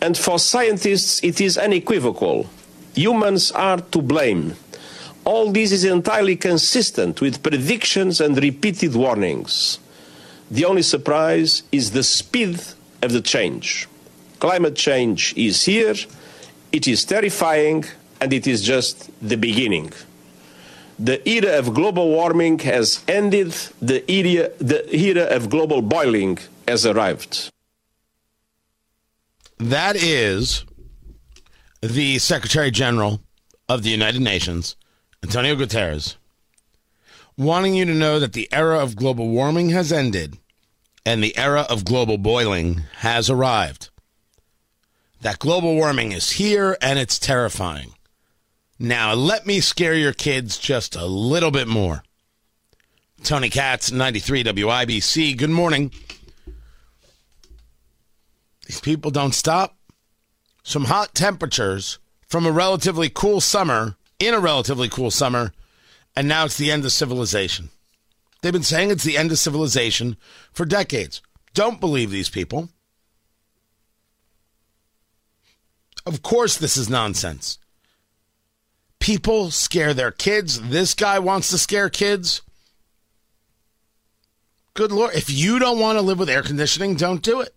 And for scientists, it is unequivocal. Humans are to blame. All this is entirely consistent with predictions and repeated warnings. The only surprise is the speed of the change. Climate change is here, it is terrifying, and it is just the beginning. The era of global warming has ended, the era, the era of global boiling has arrived. That is the Secretary General of the United Nations, Antonio Guterres wanting you to know that the era of global warming has ended and the era of global boiling has arrived. That global warming is here and it's terrifying. Now, let me scare your kids just a little bit more. Tony Katz, 93 WIBC. Good morning. These people don't stop. Some hot temperatures from a relatively cool summer, in a relatively cool summer, and now it's the end of civilization. They've been saying it's the end of civilization for decades. Don't believe these people. Of course, this is nonsense. People scare their kids. This guy wants to scare kids. Good Lord. If you don't want to live with air conditioning, don't do it.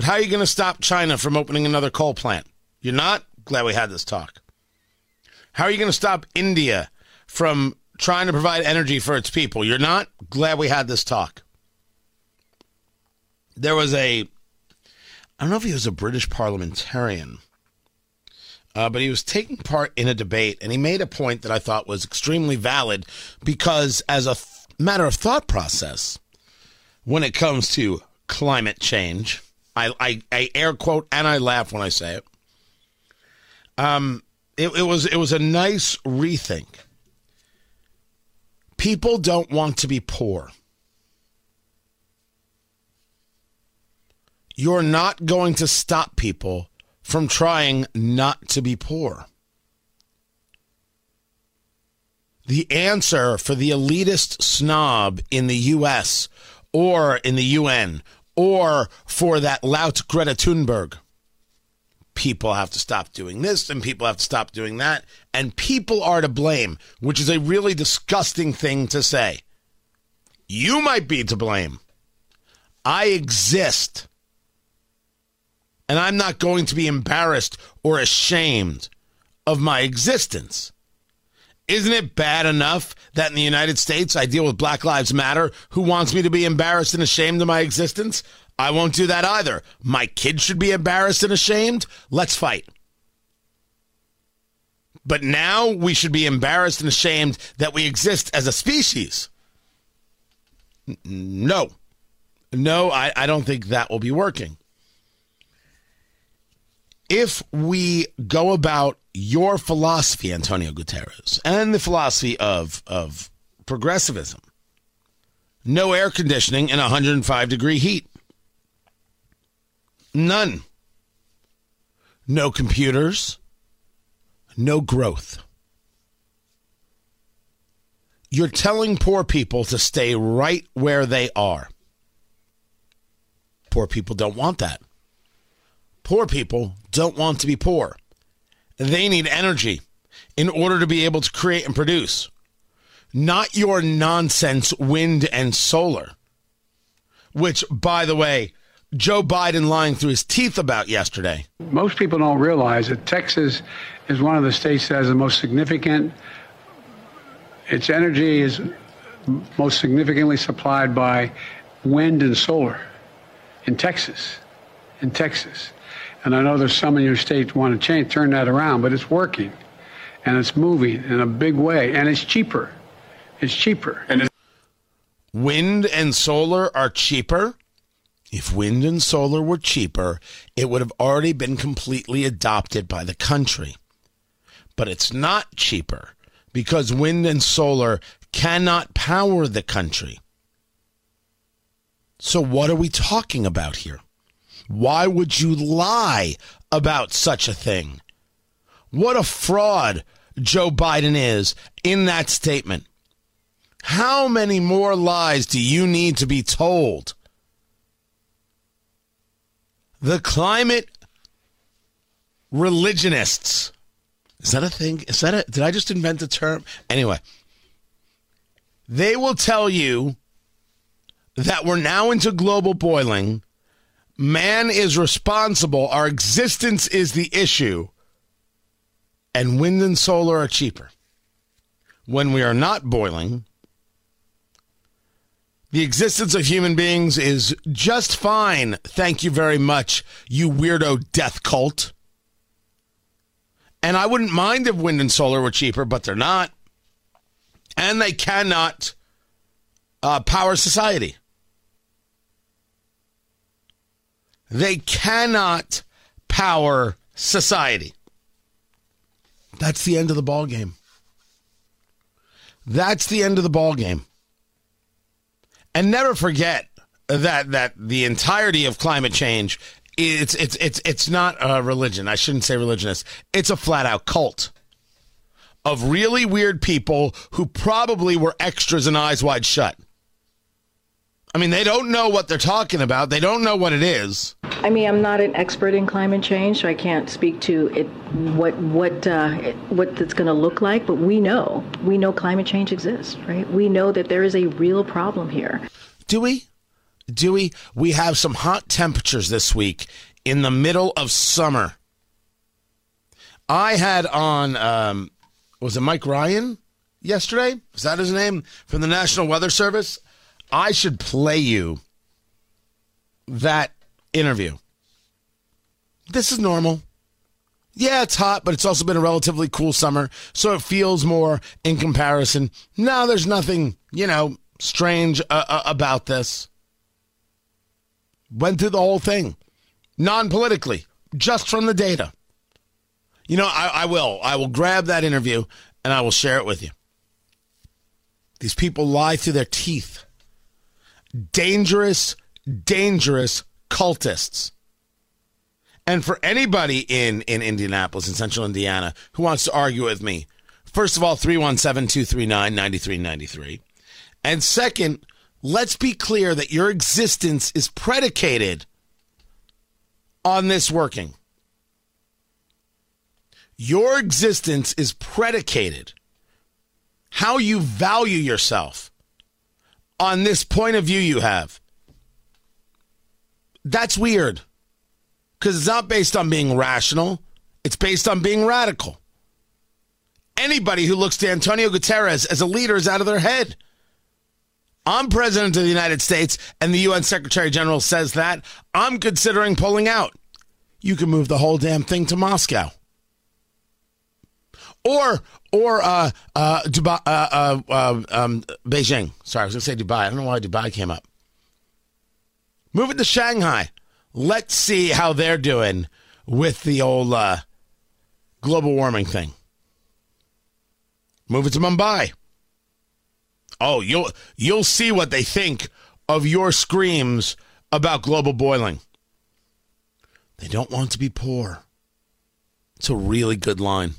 But how are you going to stop China from opening another coal plant? You're not? Glad we had this talk. How are you going to stop India from trying to provide energy for its people. You're not? Glad we had this talk. There was a, I don't know if he was a British parliamentarian, uh, but he was taking part in a debate and he made a point that I thought was extremely valid because, as a th- matter of thought process, when it comes to climate change, I, I, I air quote and I laugh when I say it. Um, it, it was it was a nice rethink People don't want to be poor. You're not going to stop people from trying not to be poor. The answer for the elitist snob in the US or in the UN or for that lout Greta Thunberg people have to stop doing this and people have to stop doing that. And people are to blame, which is a really disgusting thing to say. You might be to blame. I exist. And I'm not going to be embarrassed or ashamed of my existence. Isn't it bad enough that in the United States I deal with Black Lives Matter who wants me to be embarrassed and ashamed of my existence? I won't do that either. My kids should be embarrassed and ashamed. Let's fight. But now we should be embarrassed and ashamed that we exist as a species. No. No, I, I don't think that will be working. If we go about your philosophy, Antonio Guterres, and the philosophy of, of progressivism, no air conditioning in 105 degree heat. None. No computers. No growth. You're telling poor people to stay right where they are. Poor people don't want that. Poor people don't want to be poor. They need energy in order to be able to create and produce. Not your nonsense wind and solar, which, by the way, Joe Biden lying through his teeth about yesterday. Most people don't realize that Texas is one of the states that has the most significant, its energy is most significantly supplied by wind and solar in Texas. In Texas. And I know there's some in your state want to change, turn that around, but it's working and it's moving in a big way and it's cheaper. It's cheaper. And wind and solar are cheaper If wind and solar were cheaper, it would have already been completely adopted by the country. But it's not cheaper because wind and solar cannot power the country. So, what are we talking about here? Why would you lie about such a thing? What a fraud Joe Biden is in that statement. How many more lies do you need to be told? The climate religionists. Is that a thing? Is that a did I just invent a term? Anyway, they will tell you that we're now into global boiling. Man is responsible. Our existence is the issue. And wind and solar are cheaper. When we are not boiling, the existence of human beings is just fine. Thank you very much, you weirdo death cult. And I wouldn't mind if wind and solar were cheaper, but they're not. And they cannot uh, power society. They cannot power society. That's the end of the ball game. That's the end of the ball game. And never forget that that the entirety of climate change it's it's it's it's not a religion. I shouldn't say religionist. It's a flat out cult of really weird people who probably were extras and eyes wide shut. I mean, they don't know what they're talking about. They don't know what it is. I mean, I'm not an expert in climate change, so I can't speak to it what what uh, what it's going to look like. But we know we know climate change exists, right? We know that there is a real problem here. Do we? Do we? We have some hot temperatures this week in the middle of summer. I had on um, was it Mike Ryan yesterday? Is that his name from the National Weather Service? I should play you that interview. This is normal. Yeah, it's hot, but it's also been a relatively cool summer, so it feels more in comparison. No, there's nothing, you know, strange uh, uh, about this. Went through the whole thing, non politically, just from the data. You know, I, I will. I will grab that interview and I will share it with you. These people lie through their teeth dangerous, dangerous cultists. And for anybody in, in Indianapolis, in central Indiana, who wants to argue with me, first of all, 317 239 9393. And second, let's be clear that your existence is predicated on this working. Your existence is predicated how you value yourself on this point of view you have. That's weird because it's not based on being rational, it's based on being radical. Anybody who looks to Antonio Guterres as a leader is out of their head. I'm president of the United States and the UN Secretary General says that. I'm considering pulling out. You can move the whole damn thing to Moscow or or uh, uh, Dubai, uh, uh, uh, um, Beijing. Sorry, I was going to say Dubai. I don't know why Dubai came up. Move it to Shanghai. Let's see how they're doing with the old uh, global warming thing. Move it to Mumbai. Oh, you'll you'll see what they think of your screams about global boiling. They don't want to be poor. It's a really good line.